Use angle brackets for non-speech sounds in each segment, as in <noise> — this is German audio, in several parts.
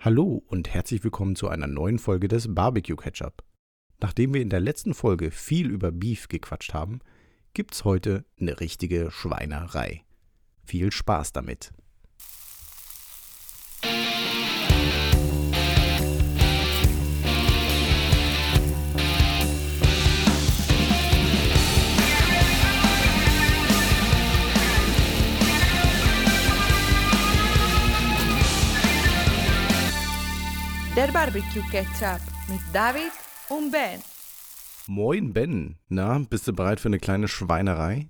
Hallo und herzlich willkommen zu einer neuen Folge des Barbecue Ketchup. Nachdem wir in der letzten Folge viel über Beef gequatscht haben, gibt's heute eine richtige Schweinerei. Viel Spaß damit. Der Barbecue Ketchup mit David und Ben. Moin Ben, na, bist du bereit für eine kleine Schweinerei?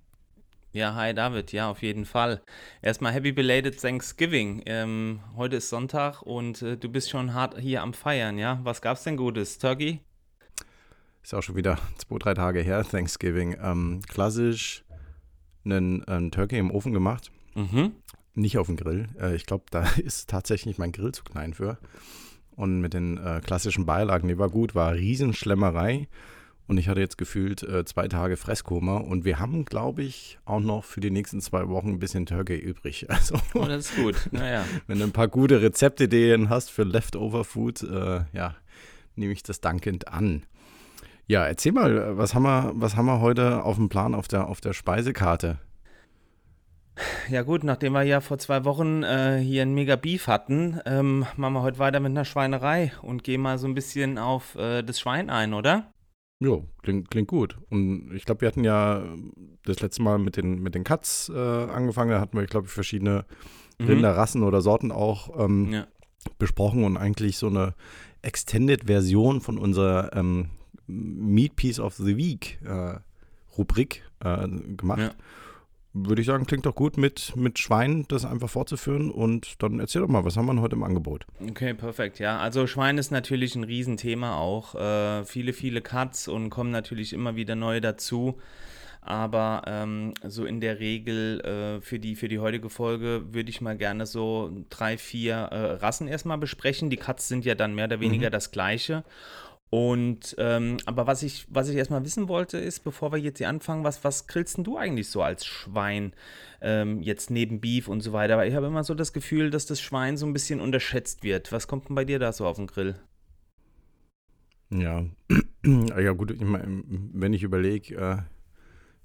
Ja, hi David, ja, auf jeden Fall. Erstmal Happy Belated Thanksgiving. Ähm, heute ist Sonntag und äh, du bist schon hart hier am Feiern, ja? Was gab's denn Gutes? Turkey? Ist auch schon wieder zwei, drei Tage her, Thanksgiving. Ähm, klassisch einen, einen Turkey im Ofen gemacht. Mhm. Nicht auf dem Grill. Äh, ich glaube, da <laughs> ist tatsächlich mein Grill zu klein für. Und mit den äh, klassischen Beilagen, die war gut, war Riesenschlemmerei. Und ich hatte jetzt gefühlt äh, zwei Tage Fresskoma. Und wir haben, glaube ich, auch noch für die nächsten zwei Wochen ein bisschen Turkey übrig. <laughs> Also, Oh, das ist gut. Naja. wenn du ein paar gute Rezeptideen hast für Leftover-Food, äh, ja, nehme ich das dankend an. Ja, erzähl mal, was haben wir, was haben wir heute auf dem Plan auf der, auf der Speisekarte? Ja gut, nachdem wir ja vor zwei Wochen äh, hier ein Mega Beef hatten, ähm, machen wir heute weiter mit einer Schweinerei und gehen mal so ein bisschen auf äh, das Schwein ein, oder? Jo, klingt, klingt gut. Und ich glaube, wir hatten ja das letzte Mal mit den, mit den Cuts äh, angefangen. Da hatten wir, glaube ich, verschiedene Rinderrassen oder Sorten auch ähm, Mhm. Ja. besprochen und eigentlich so eine Extended-Version von unserer ähm, Meat Piece of the Week äh, Rubrik äh, gemacht. Ja. Würde ich sagen, klingt doch gut mit, mit Schwein, das einfach fortzuführen. Und dann erzähl doch mal, was haben wir heute im Angebot? Okay, perfekt, ja. Also Schwein ist natürlich ein Riesenthema auch. Äh, viele, viele Cuts und kommen natürlich immer wieder neue dazu. Aber ähm, so in der Regel äh, für, die, für die heutige Folge würde ich mal gerne so drei, vier äh, Rassen erstmal besprechen. Die Cuts sind ja dann mehr oder weniger das gleiche. Und ähm, aber was ich, was ich erstmal wissen wollte, ist, bevor wir jetzt hier anfangen, was, was grillst denn du eigentlich so als Schwein ähm, jetzt neben Beef und so weiter? Weil ich habe immer so das Gefühl, dass das Schwein so ein bisschen unterschätzt wird. Was kommt denn bei dir da so auf den Grill? Ja, <clears throat> ja gut, ich mein, wenn ich überlege, äh,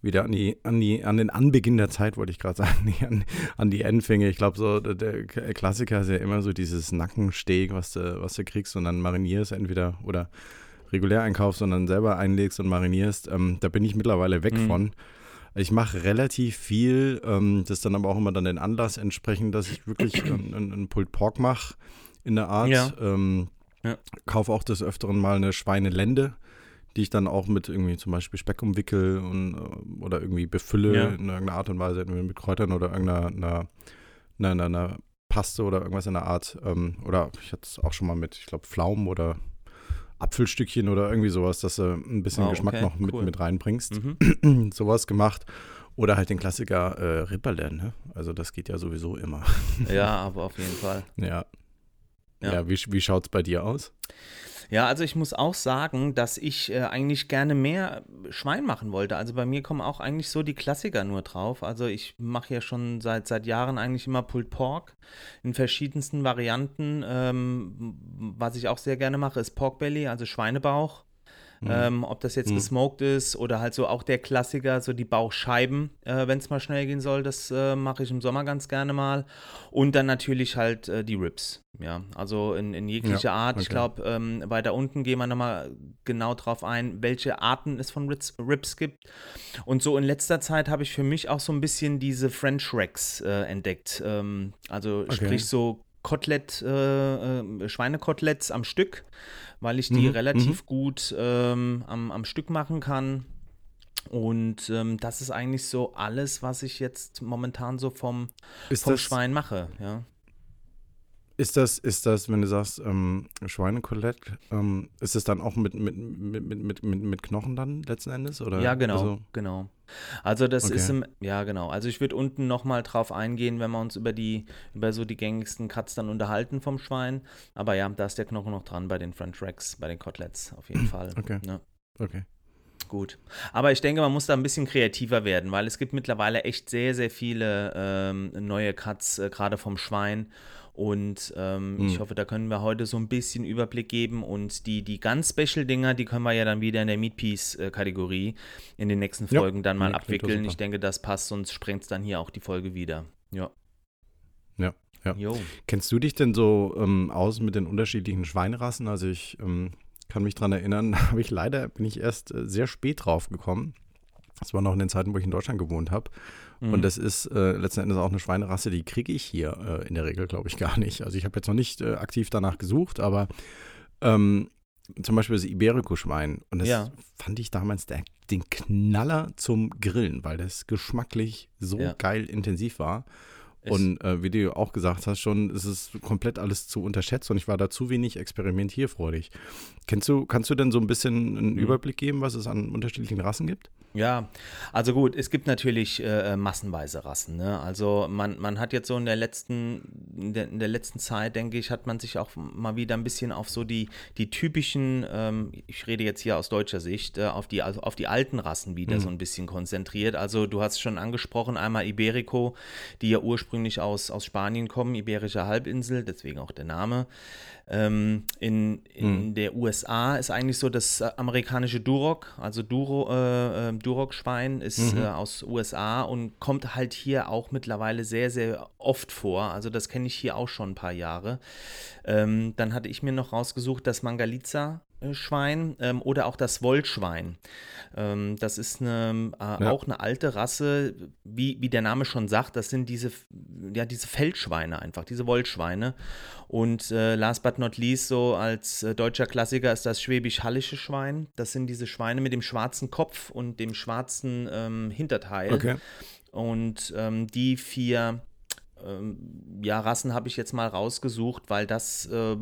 wieder an die, an die, an den Anbeginn der Zeit, wollte ich gerade sagen, <laughs> an, an die Endfänge. Ich glaube, so der, Klassiker ist ja immer so dieses Nackensteak, was du, was du kriegst und dann marinierst entweder oder regulär einkaufst und dann selber einlegst und marinierst. Ähm, da bin ich mittlerweile weg Mhm. von. Ich mache relativ viel, ähm, das dann aber auch immer dann den Anlass entsprechend, dass ich wirklich <clears throat> einen, einen Pulled Pork mache in der Art. Ja. Ähm, Ja. Kaufe auch des Öfteren mal eine Schweinelende, die ich dann auch mit irgendwie zum Beispiel Speck umwickel und, äh, oder irgendwie befülle Ja. in irgendeiner Art und Weise, mit Kräutern oder irgendeiner einer, einer, einer, einer Paste oder irgendwas in der Art. Ähm, oder ich hatte es auch schon mal mit, ich glaube, Pflaumen oder Apfelstückchen oder irgendwie sowas, dass du ein bisschen Wow, Geschmack okay, noch mit, cool. mit reinbringst. Mhm. <clears throat> sowas gemacht. Oder halt den Klassiker äh, Ripperle, ne? Also das geht ja sowieso immer. Ja, <laughs> aber auf jeden Fall. ja. Ja. Ja, wie, wie schaut es bei dir aus? Ja, also ich muss auch sagen, dass ich äh, eigentlich gerne mehr Schwein machen wollte. Also bei mir kommen auch eigentlich so die Klassiker nur drauf. Also ich mache ja schon seit, seit Jahren eigentlich immer Pulled Pork in verschiedensten Varianten. Ähm, was ich auch sehr gerne mache, ist Pork Belly, also Schweinebauch. Ähm, ob das jetzt Mhm. gesmoked ist oder halt so auch der Klassiker, so die Bauchscheiben, äh, wenn es mal schnell gehen soll, das äh, mache ich im Sommer ganz gerne mal. Und dann natürlich halt äh, die Ribs, ja, also in, in jeglicher Ja, Art. Ich okay. glaube, ähm, weiter unten gehen wir nochmal genau drauf ein, welche Arten es von Ribs, Ribs gibt. Und so in letzter Zeit habe ich für mich auch so ein bisschen diese French Racks äh, entdeckt. Ähm, also Okay. sprich so Kotelett, äh, äh, Schweinekoteletts am Stück, weil ich die Mhm, relativ gut ähm, am, am Stück machen kann. Und ähm, das ist eigentlich so alles, was ich jetzt momentan so vom, Ist vom das, Schwein mache. Ja. Ist das, ist das, wenn du sagst, ähm, Schweinekotelett, ähm, ist das dann auch mit, mit, mit, mit, mit, mit, Knochen dann letzten Endes? Oder? Ja, genau, Also, genau. Also das ist Okay. im, ja genau. Also ich würde unten nochmal drauf eingehen, wenn wir uns über die, über so die gängigsten Cuts dann unterhalten vom Schwein. Aber ja, da ist der Knochen noch dran bei den Front Racks, bei den Koteletts auf jeden <clears throat> Fall. Okay. Ja. okay. Gut. Aber ich denke, man muss da ein bisschen kreativer werden, weil es gibt mittlerweile echt sehr, sehr viele ähm, neue Cuts, äh, gerade vom Schwein. Und ähm, hm. ich hoffe, da können wir heute so ein bisschen Überblick geben. Und die, die ganz Special-Dinger, die können wir ja dann wieder in der Meat Piece-Kategorie in den nächsten Folgen ja, dann mal abwickeln. Ich denke, das passt, sonst sprengt es dann hier auch die Folge wieder. Ja. Ja. Ja. Kennst du dich denn so ähm, aus mit den unterschiedlichen Schweinerassen? Also ich ähm, kann mich daran erinnern, <laughs> habe ich leider, bin ich erst äh, sehr spät drauf gekommen. Das war noch in den Zeiten, wo ich in Deutschland gewohnt habe. Mhm. Und das ist äh, letzten Endes auch eine Schweinerasse, die kriege ich hier äh, in der Regel, glaube ich, gar nicht. Also ich habe jetzt noch nicht äh, aktiv danach gesucht, aber ähm, zum Beispiel das Iberico-Schwein. Und das ja. fand ich damals der, den Knaller zum Grillen, weil das geschmacklich so ja. geil intensiv war. Und äh, wie du auch gesagt hast, schon ist es komplett alles zu unterschätzt und ich war da zu wenig experimentierfreudig. Kennst du, kannst du denn so ein bisschen einen mhm. Überblick geben, was es an unterschiedlichen Rassen gibt? Ja, also gut, es gibt natürlich äh, massenweise Rassen. Ne? Also man, man hat jetzt so in der letzten, in der, in der, letzten Zeit, denke ich, hat man sich auch mal wieder ein bisschen auf so die, die typischen, ähm, ich rede jetzt hier aus deutscher Sicht, äh, auf, die, also auf die alten Rassen wieder mhm. so ein bisschen konzentriert. Also du hast schon angesprochen, einmal Iberico, die ja ursprünglich aus, aus Spanien kommen, Iberische Halbinsel, deswegen auch der Name. Ähm, in in mhm. der USA ist eigentlich so das äh, amerikanische Duroc, also Duro, äh, ähm, Duroc-Schwein ist mhm. äh, aus USA und kommt halt hier auch mittlerweile sehr, sehr oft vor. Also das kenne ich hier auch schon ein paar Jahre. Ähm, dann hatte ich mir noch rausgesucht das Mangalitza Schwein ähm, oder auch das Wollschwein. Ähm, das ist eine, äh, ja. auch eine alte Rasse, wie, wie der Name schon sagt, das sind diese, ja, diese Feldschweine einfach, diese Wollschweine. Und äh, last but not least, so als äh, deutscher Klassiker ist das schwäbisch-hallische Schwein. Das sind diese Schweine mit dem schwarzen Kopf und dem schwarzen ähm, Hinterteil. Okay. Und ähm, die vier ähm, ja, Rassen habe ich jetzt mal rausgesucht, weil das äh,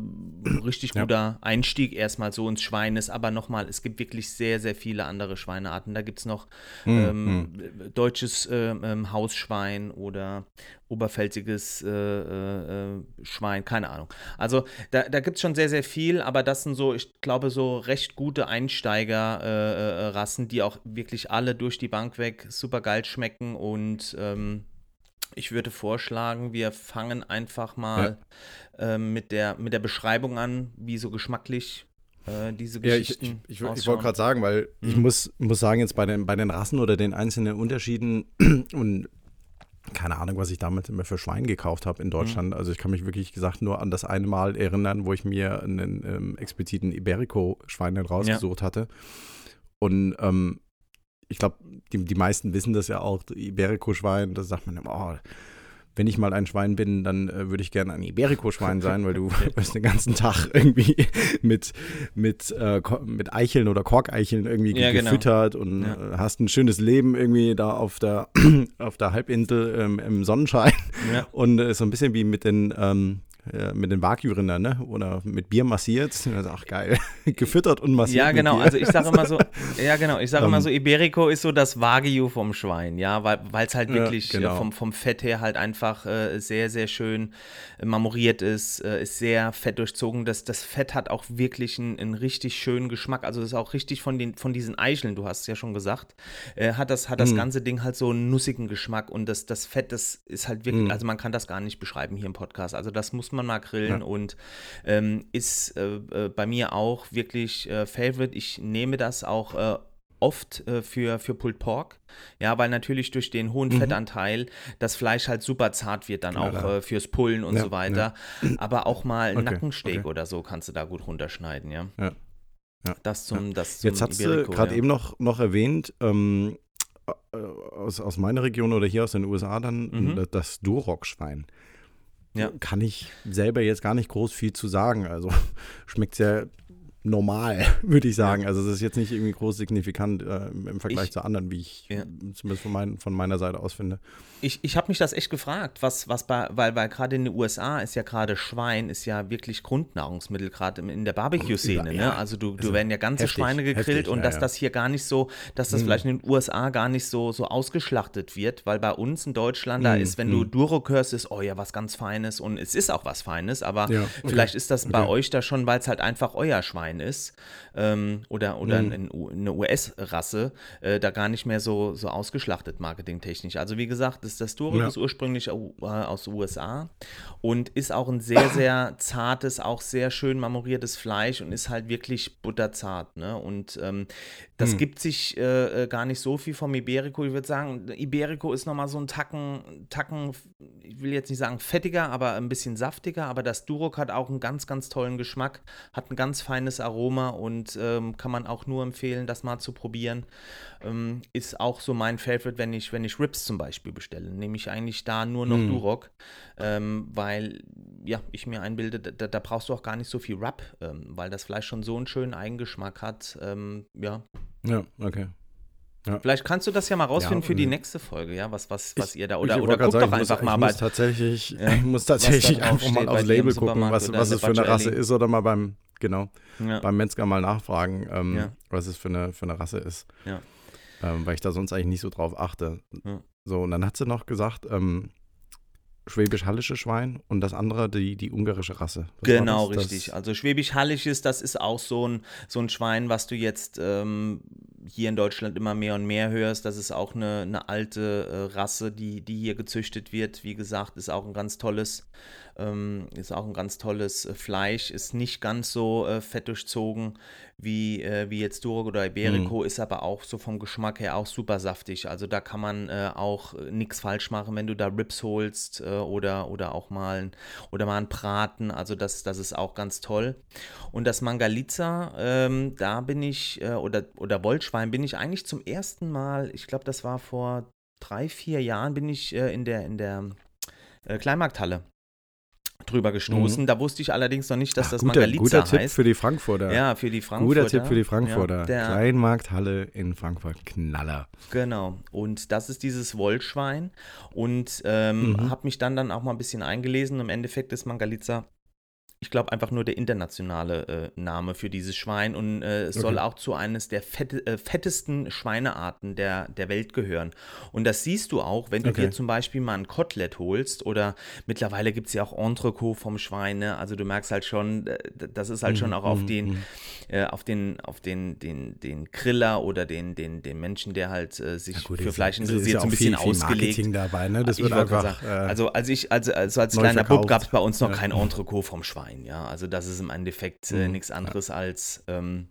<clears throat> richtig guter ja. Einstieg erstmal so ins Schwein ist. Aber nochmal, es gibt wirklich sehr, sehr viele andere Schweinearten. Da gibt es noch mhm. ähm, hm. deutsches äh, Hausschwein oder oberfältiges äh, äh, äh, Schwein, keine Ahnung. Also da, da gibt es schon sehr, sehr viel, aber das sind so, ich glaube, so recht gute Einsteiger-Rassen, die auch wirklich alle durch die Bank weg super geil schmecken und ähm, ich würde vorschlagen, wir fangen einfach mal ja. äh, mit, der, mit der Beschreibung an, wie so geschmacklich äh, diese Geschichten Ja, ich, ich, ich, ich wollte gerade sagen, weil mhm. ich muss, muss sagen, jetzt bei den, bei den Rassen oder den einzelnen Unterschieden <clears throat> und keine Ahnung, was ich damals immer für Schwein gekauft habe in mhm. Deutschland. Mhm. Also ich kann mich wirklich gesagt nur an das eine Mal erinnern, wo ich mir einen ähm, expliziten Iberico-Schwein rausgesucht ja. hatte. Und ähm, ich glaube, die, die meisten wissen das ja auch, Iberico-Schwein, da sagt man immer, oh, wenn ich mal ein Schwein bin, dann äh, würde ich gerne ein Iberico-Schwein sein, weil du <laughs> wirst den ganzen Tag irgendwie mit, mit, äh, mit Eicheln oder Korkeicheln irgendwie ja, genau. gefüttert genau. und ja. Äh, hast ein schönes Leben irgendwie da auf der, <clears throat> auf der Halbinsel ähm, im Sonnenschein. Ja. Und äh, so ein bisschen wie mit den ähm, äh, mit den Wagyu-Rindern, ne? Oder mit Bier massiert. <laughs> Also, ach geil. <laughs> Gefüttert und massiert. Ja, genau. Also ich sage immer so, <laughs> ja genau, ich sage immer so, Iberico ist so das Wagyu vom Schwein, ja, weil es halt wirklich ja, genau. vom, vom Fett her halt einfach äh, sehr, sehr schön äh, marmoriert ist, äh, ist sehr fett durchzogen. Das, das Fett hat auch wirklich einen, einen richtig schönen Geschmack. Also das ist auch richtig von, den, von diesen Eicheln, du hast es ja schon gesagt, äh, hat das, hat das mm. ganze Ding halt so einen nussigen Geschmack und das, das Fett, das ist halt wirklich, mm. also man kann das gar nicht beschreiben hier im Podcast. Also das muss man mal grillen ja. und ähm, ist äh, äh, bei mir auch wirklich äh, Favorite. Ich nehme das auch äh, oft äh, für, für Pulled Pork. Ja, weil natürlich durch den hohen mhm. Fettanteil das Fleisch halt super zart wird, dann ja, auch äh, fürs Pullen und ja, so weiter. Ja. Aber auch mal okay, Nackensteak okay. oder so kannst du da gut runterschneiden, ja. Ja. Das zum, das zum Jetzt hast du gerade eben noch, noch erwähnt, ähm, aus, aus meiner Region oder hier aus den USA dann, mhm. das Duroc-Schwein. Ja. Kann ich selber jetzt gar nicht groß viel zu sagen. Also schmeckt sehr normal, <laughs> würde ich sagen. Ja. Also es ist jetzt nicht irgendwie groß signifikant äh, im Vergleich ich, zu anderen, wie ich ja. zumindest von, mein, von, meiner Seite aus finde. Ich, ich habe mich das echt gefragt, was, was bei, weil, weil gerade in den USA ist ja gerade Schwein, ist ja wirklich Grundnahrungsmittel, gerade in der Barbecue-Szene. Ja, ne? Also du, du also werden ja ganze heftig, Schweine gegrillt heftig, und dass das hier gar nicht so, dass das mhm. vielleicht in den USA gar nicht so, so ausgeschlachtet wird, weil bei uns in Deutschland, mhm. da ist, wenn mhm. du Durok hörst, ist, oh ja, was ganz Feines und es ist auch was Feines, aber okay. vielleicht ist das bei euch da schon, weil es halt einfach euer Schwein Schwein ist ähm, oder, oder Mhm. ein, eine US-Rasse, äh, da gar nicht mehr so, so ausgeschlachtet marketingtechnisch. Also wie gesagt, das, das Duroc Ja. ist ursprünglich äh, aus USA und ist auch ein sehr, <coughs> sehr zartes, auch sehr schön marmoriertes Fleisch und ist halt wirklich butterzart. Ne? Und ähm, das Hm. gibt sich äh, äh, gar nicht so viel vom Iberico. Ich würde sagen, Iberico ist nochmal so ein Tacken, Tacken, ich will jetzt nicht sagen fettiger, aber ein bisschen saftiger. Aber das Duroc hat auch einen ganz, ganz tollen Geschmack, hat ein ganz feines Aroma und ähm, kann man auch nur empfehlen, das mal zu probieren. Ähm, ist auch so mein Favorite, wenn ich, wenn ich Rips zum Beispiel bestelle. Nehme ich eigentlich da nur noch Hm. Duroc, ähm, weil ja, ich mir einbilde, da, da brauchst du auch gar nicht so viel Rub, ähm, weil das Fleisch schon so einen schönen Eigengeschmack hat. Ähm, ja, Ja, okay. Vielleicht kannst du das ja mal rausfinden Ja, für die äh, nächste Folge, ja, was, was, was Ich- ihr da, ich oder, wollte oder guck sagen, doch ich muss- einfach mal <laughs> ich muss tatsächlich, Ja. ich muss tatsächlich einfach mal aufs Label gucken, was, was es für eine Rasse ist oder mal beim, genau, ja, beim Metzger mal nachfragen, ähm, Ja. was es für eine, für eine Rasse ist. Ja. Ähm, weil ich da sonst eigentlich nicht so drauf achte. So, und dann hat sie noch gesagt, ähm, schwäbisch-hallische Schwein und das andere die, die ungarische Rasse. Was Genau, das? richtig. Das, Also Schwäbisch-Hallisches, das ist auch so ein, so ein Schwein, was du jetzt ähm, hier in Deutschland immer mehr und mehr hörst. Das ist auch eine, eine alte äh, Rasse, die, die hier gezüchtet wird. Wie gesagt, ist auch ein ganz tolles, ähm, ist auch ein ganz tolles äh, Fleisch. Ist nicht ganz so äh, fett durchzogen wie, äh, wie jetzt Duroc oder Iberico, ist aber auch so vom Geschmack her auch super saftig. Also da kann man äh, auch nichts falsch machen, wenn du da Rips holst äh, oder, oder auch mal ein, oder mal einen Braten. Also das, das ist auch ganz toll. Und das Mangalitza, ähm, da bin ich, äh, oder, oder Wollschwein bin ich eigentlich zum ersten Mal, ich glaube, das war vor drei, vier Jahren, bin ich äh, in der, in der äh, Kleinmarkthalle drüber gestoßen. Da wusste ich allerdings noch nicht, dass Ach, das guter, Mangalitza guter Tipp heißt. für die Frankfurter. ja, für die Frankfurter. Guter Tipp für die Frankfurter. Ja, Kleinmarkthalle in Frankfurt. Knaller. Genau. Und das ist dieses Wollschwein. Und ähm, Mhm. habe mich dann dann auch mal ein bisschen eingelesen. Im Endeffekt ist Mangalitza, ich glaube, einfach nur der internationale äh, Name für dieses Schwein. Und äh, es soll Okay. auch zu eines der fette, äh, fettesten Schweinearten der, der Welt gehören. Und das siehst du auch, wenn du Okay. dir zum Beispiel mal ein Kotelett holst oder mittlerweile gibt es ja auch Entrecot vom Schwein. Ne? Also du merkst halt schon, äh, das ist halt schon auch auf Mhm, den mhm. äh, auf den, auf den, den, den Griller oder den, den, den Menschen, der halt äh, sich Gut, für Fleisch interessiert, ja so ein bisschen viel, viel ausgelegt. Dabei, ne? Das Ich wird einfach. sagen, also als ich, also, also als kleiner Bub gab es bei uns noch Ja. kein Entrecot vom Schwein, ja. Also das ist im Endeffekt äh, Mhm, nichts anderes als ähm,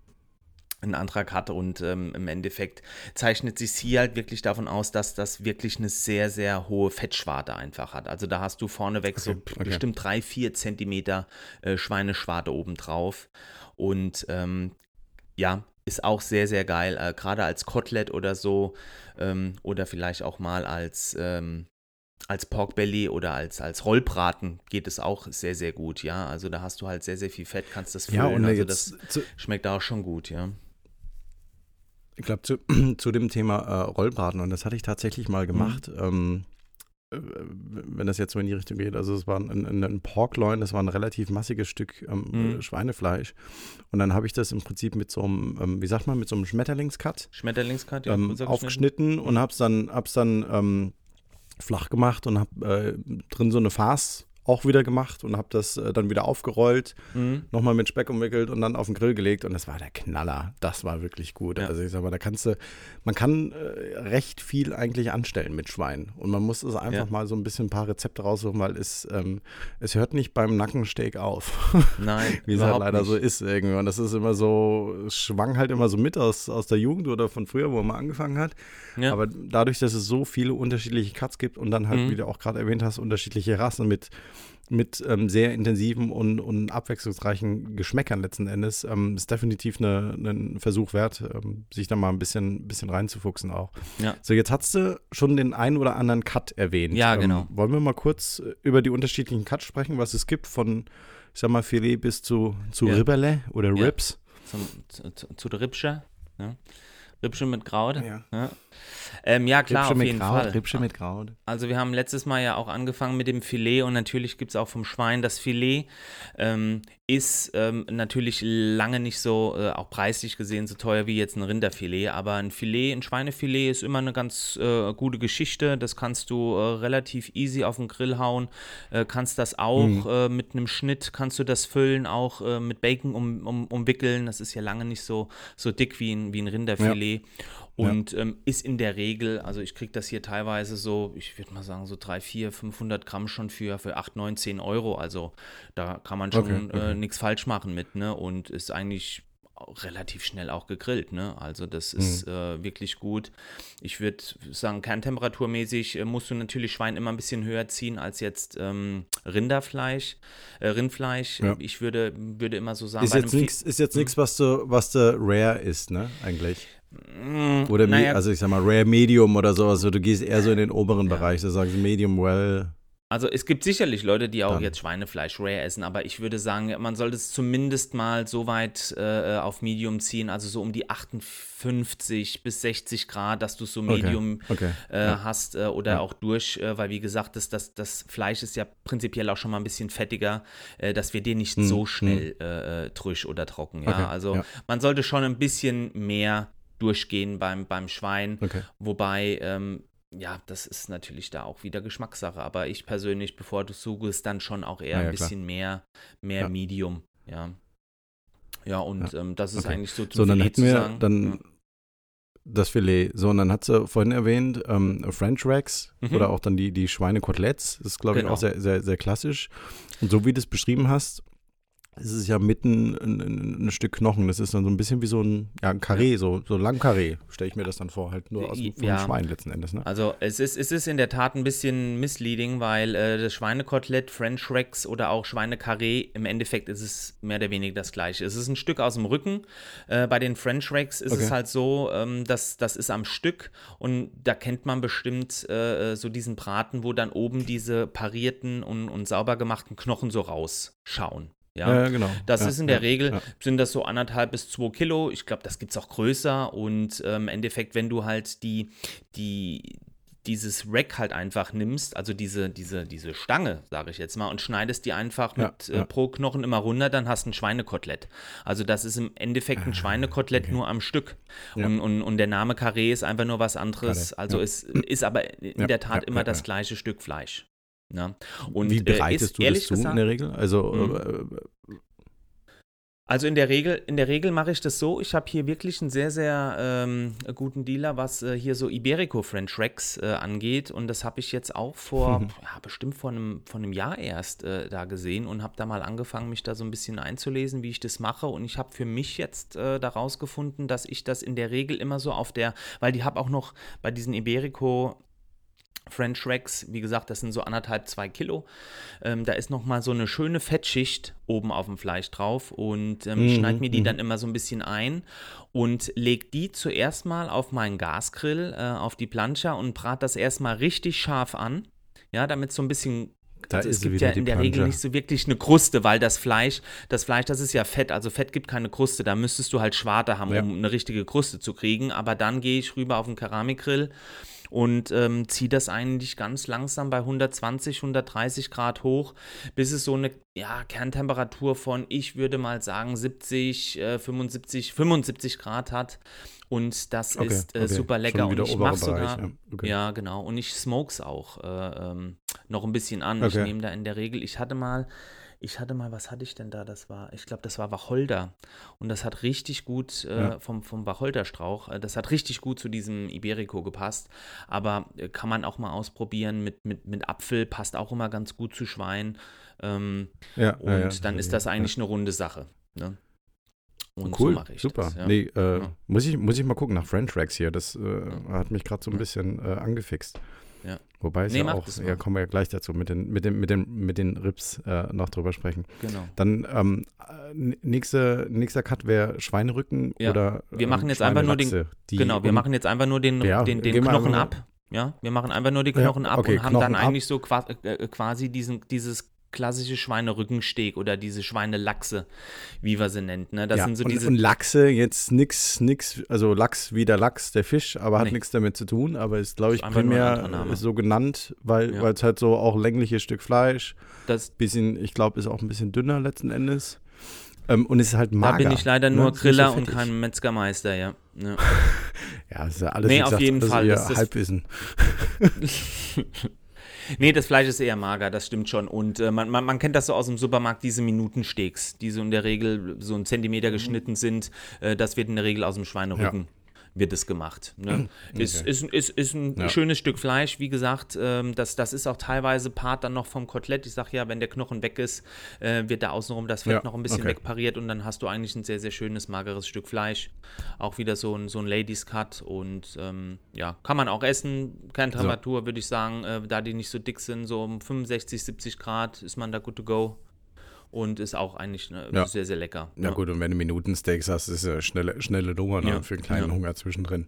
ein Antrag hatte und ähm, im Endeffekt zeichnet sich hier halt wirklich davon aus, dass das wirklich eine sehr, sehr hohe Fettschwarte einfach hat. Also da hast du vorneweg so Okay, okay. bestimmt drei, vier Zentimeter äh, Schweineschwarte obendrauf und ähm, ja, ist auch sehr, sehr geil, äh, gerade als Kotelett oder so ähm, oder vielleicht auch mal als, als Porkbelly oder als, als Rollbraten geht es auch sehr, sehr gut, ja. Also da hast du halt sehr, sehr viel Fett, kannst das füllen, ja, und also das schmeckt auch schon gut, ja. Ich glaube, zu, <clears throat> zu dem Thema äh, Rollbraten, und das hatte ich tatsächlich mal gemacht, ähm, äh, wenn das jetzt so in die Richtung geht. Also, es war ein, ein, ein Porkloin, das war ein relativ massiges Stück ähm, Mhm. äh, Schweinefleisch. Und dann habe ich das im Prinzip mit so einem, ähm, wie sagt man, mit so einem Schmetterlingscut Schmetterlingskat, ja, ähm, aufgeschnitten und hab's dann, hab's dann ähm, flach gemacht und hab äh, drin so eine Farce auch wieder gemacht und hab das äh, dann wieder aufgerollt, Mhm. nochmal mit Speck umwickelt und dann auf den Grill gelegt und das war der Knaller. Das war wirklich gut. Ja. Also ich sag mal, da kannst du, man kann äh, recht viel eigentlich anstellen mit Schwein und man muss es einfach Ja. mal so ein bisschen ein paar Rezepte raussuchen, weil es, ähm, es hört nicht beim Nackensteak auf. Nein, <laughs> Wie es halt leider nicht. so ist irgendwie. Und das ist immer so, es schwang halt immer so mit aus, aus der Jugend oder von früher, wo man angefangen hat. Ja. Aber dadurch, dass es so viele unterschiedliche Cuts gibt und dann halt, Mhm. wie du auch gerade erwähnt hast, unterschiedliche Rassen mit, mit ähm, sehr intensiven und, und abwechslungsreichen Geschmäckern letzten Endes, ähm, ist definitiv ein Versuch wert, ähm, sich da mal ein bisschen, bisschen reinzufuchsen auch. Ja. So, jetzt hast du schon den einen oder anderen Cut erwähnt. Ja, genau. Ähm, wollen wir mal kurz äh, über die unterschiedlichen Cuts sprechen, was es gibt, von, ich sag mal, Filet bis zu, zu Ja. Ribberle oder Ja. Ribs? Zum, zu, zu, der Ripscher, ja. Rippchen mit Kraut. Ja. Ja, ähm, ja klar, Rippchen auf mit jeden Kraut, Fall. Rippchen mit Kraut. Also wir haben letztes Mal ja auch angefangen mit dem Filet und natürlich gibt es auch vom Schwein das Filet. Ähm, ist ähm, natürlich lange nicht so, äh, auch preislich gesehen, so teuer wie jetzt ein Rinderfilet, aber ein Filet, ein Schweinefilet ist immer eine ganz äh, gute Geschichte. Das kannst du äh, relativ easy auf den Grill hauen. Äh, kannst das auch Mhm. äh, mit einem Schnitt, kannst du das füllen, auch äh, mit Bacon um, um, umwickeln. Das ist ja lange nicht so, so dick wie ein, wie ein Rinderfilet. Und ähm, ist in der Regel, also ich kriege das hier teilweise so, ich würde mal sagen, so 3, 4, 500 Gramm schon für, für 8, 9, 10 Euro. Also da kann man schon Okay, okay. Äh, nichts falsch machen mit, ne? Und ist eigentlich relativ schnell auch gegrillt, ne? Also das ist Mhm. äh, wirklich gut. Ich würde sagen, kerntemperaturmäßig äh, musst du natürlich Schwein immer ein bisschen höher ziehen als jetzt ähm, Rinderfleisch, äh, Rindfleisch. Ja. Ich würde, würde immer so sagen, Ist jetzt nichts, ist jetzt nichts, was du, was du rare ist, ne, eigentlich. Mm, Oder, naja, also ich sag mal, rare medium oder sowas. Also du gehst eher so in den oberen Ja. Bereich. Da sagst du medium well. Also es gibt sicherlich Leute, die auch Dann. jetzt Schweinefleisch rare essen, aber ich würde sagen, man sollte es zumindest mal so weit äh, auf Medium ziehen, also so um die 58 bis 60 Grad, dass du so Okay, Medium okay, äh, ja. hast äh, oder Ja. auch durch, äh, weil wie gesagt, das, das, das Fleisch ist ja prinzipiell auch schon mal ein bisschen fettiger, äh, dass wir den nicht Hm, so hm. schnell äh, äh, frisch oder trocken. Ja? Okay, Also man sollte schon ein bisschen mehr durchgehen beim, beim Schwein. Okay. Wobei, ähm, ja, das ist natürlich da auch wieder Geschmackssache. Aber ich persönlich bevorzuge es dann schon auch eher ja, ein klar. bisschen mehr, mehr Ja. Medium. Ja. Ja, und ähm, das ist Okay. eigentlich so zum So, dann Filet hätten zu wir sagen. dann das Filet. So, und dann hat sie vorhin erwähnt, ähm, French Racks Mhm. oder auch dann die, die Schweinekoteletts. Das ist, glaube ich, Genau. auch sehr, sehr, sehr klassisch. Und so wie du es beschrieben hast, ist es ja mitten ein, ein, ein Stück Knochen. Das ist dann so ein bisschen wie so ein, ja, ein Karree, so, so lang Karree, stelle ich mir das dann vor, halt nur aus dem, Ja. Schwein letzten Endes. Ne? Also es ist, es ist in der Tat ein bisschen misleading, weil äh, das Schweinekotelett, French Racks oder auch Schweinekarree, im Endeffekt ist es mehr oder weniger das gleiche. Es ist ein Stück aus dem Rücken. Äh, bei den French Racks ist Okay. es halt so, ähm, dass das ist am Stück und da kennt man bestimmt äh, so diesen Braten, wo dann oben diese parierten und, und sauber gemachten Knochen so rausschauen. Ja, Ja, genau. das ja, ist in der ja, Regel, sind das so anderthalb bis zwei Kilo. Ich glaube, das gibt es auch größer. Und ähm, im Endeffekt, wenn du halt die, die, dieses Rack halt einfach nimmst, also diese, diese, diese Stange, sage ich jetzt mal, und schneidest die einfach Ja, mit äh, ja. pro Knochen immer runter, dann hast du ein Schweinekotelett. Also das ist im Endeffekt ein Schweinekotelett Ah, okay. nur am Stück. Ja. Und, und, und der Name Karree ist einfach nur was anderes. Karree, Also es ist aber in der Tat immer das gleiche Stück Fleisch. Ja. Und, Wie äh, bereitest ist du das zu in der Regel? Also, Mhm. äh, Also in der Regel, in der Regel mache ich das so. Ich habe hier wirklich einen sehr, sehr ähm, guten Dealer, was äh, hier so Iberico French Racks äh, angeht. Und das habe ich jetzt auch vor, Mhm. <laughs> ja, bestimmt vor einem, vor einem Jahr erst äh, da gesehen und habe da mal angefangen, mich da so ein bisschen einzulesen, wie ich das mache. Und ich habe für mich jetzt äh, daraus gefunden, dass ich das in der Regel immer so auf der, weil die habe auch noch bei diesen Iberico French Racks, wie gesagt, das sind so anderthalb, zwei Kilo. Ähm, da ist noch mal so eine schöne Fettschicht oben auf dem Fleisch drauf und ähm, ich Mhm, schneide mir die mhm. dann immer so ein bisschen ein und lege die zuerst mal auf meinen Gasgrill, äh, auf die Plancha und brate das erstmal richtig scharf an. Ja, damit so ein bisschen Da also ist es gibt ja in der Regel Plancha. nicht so wirklich eine Kruste, weil das Fleisch, das Fleisch, das ist ja Fett, also Fett gibt keine Kruste, da müsstest du halt Schwarte haben, Ja. um eine richtige Kruste zu kriegen, aber dann gehe ich rüber auf den Keramikgrill und ähm, ziehe das eigentlich ganz langsam bei 120, 130 Grad hoch, bis es so eine ja, Kerntemperatur von, ich würde mal sagen, 70, äh, 75, 75 Grad hat. Und das Okay, ist äh, okay. super lecker. Und ich mache sogar, ja. Okay. ja, genau. Und ich smokes auch äh, ähm, noch ein bisschen an. Ich nehme da in der Regel, ich hatte mal, ich hatte mal, was hatte ich denn da? Das war, ich glaube, das war Wacholder. Und das hat richtig gut äh, Ja. vom, vom Wacholderstrauch, äh, das hat richtig gut zu diesem Iberico gepasst. Aber äh, kann man auch mal ausprobieren mit, mit, mit Apfel, passt auch immer ganz gut zu Schwein. Ähm, Ja, und ja, dann ist das eigentlich eine runde Sache. Ne? Und cool, so mache ich super. das. Ja. Nee, äh, Ja. muss, ich, muss ich mal gucken nach French Racks hier. Das äh, hat mich gerade so ein bisschen äh, angefixt. Ja. Wobei es Nee, ja auch, ja, kommen wir ja gleich dazu, mit den, mit den, mit den, mit den Rips äh, noch drüber sprechen. Genau. Dann ähm, äh, nächste, nächster Cut wäre Schweinerücken Ja. oder Wir ähm, machen jetzt einfach nur den- Genau, wir machen jetzt einfach nur den, Ja, den, den Knochen ab. Ja, wir machen einfach nur die Knochen ab okay, und haben Knochen dann ab. eigentlich so qua äh, quasi diesen, dieses klassische Schweinerückensteak oder diese Schweinelachse, wie wir sie nennt. Ne? Das ja, sind so und, diese und Lachse jetzt nix, nix, also Lachs wie der Lachs, der Fisch, aber hat Nee. nichts damit zu tun, aber ist, glaube ich, primär so genannt, weil Ja. es halt so auch längliches Stück Fleisch, das, bisschen, ich glaube, ist auch ein bisschen dünner letzten Endes. Ähm, und es ist halt da mager. bin ich leider ne? nur Ist nicht so Griller und kein Metzgermeister, ja. <laughs> ja. Ja, das ist ja alles, Nee, auf jeden Fall, eher das ist- Halbwissen. <laughs> Nee, das Fleisch ist eher mager, das stimmt schon. Und äh, man, man, man kennt das so aus dem Supermarkt, diese Minutensteaks, die so in der Regel so einen Zentimeter geschnitten sind. Äh, das wird in der Regel aus dem Schweinerücken. Wird es gemacht. Ne? <clears throat> Ist, Okay. ist, ist, ist ein Ja. schönes Stück Fleisch, wie gesagt. Ähm, das, das ist auch teilweise Part dann noch vom Kotelett. Ich sage ja, wenn der Knochen weg ist, äh, wird da außenrum das Fett Ja, noch ein bisschen okay. wegpariert und dann hast du eigentlich ein sehr, sehr schönes, mageres Stück Fleisch. Auch wieder so ein, so ein Ladies Cut und ähm, ja, kann man auch essen. Keine Temperatur, würde ich sagen, äh, da die nicht so dick sind, so um 65, 70 Grad ist man da good to go. Und ist auch eigentlich ne, Ja. sehr, sehr lecker. Ja, gut, und wenn du Minutensteaks hast, ist ja schnelle, schnelle Nummer ne? Ja, für einen kleinen ja. Hunger zwischendrin.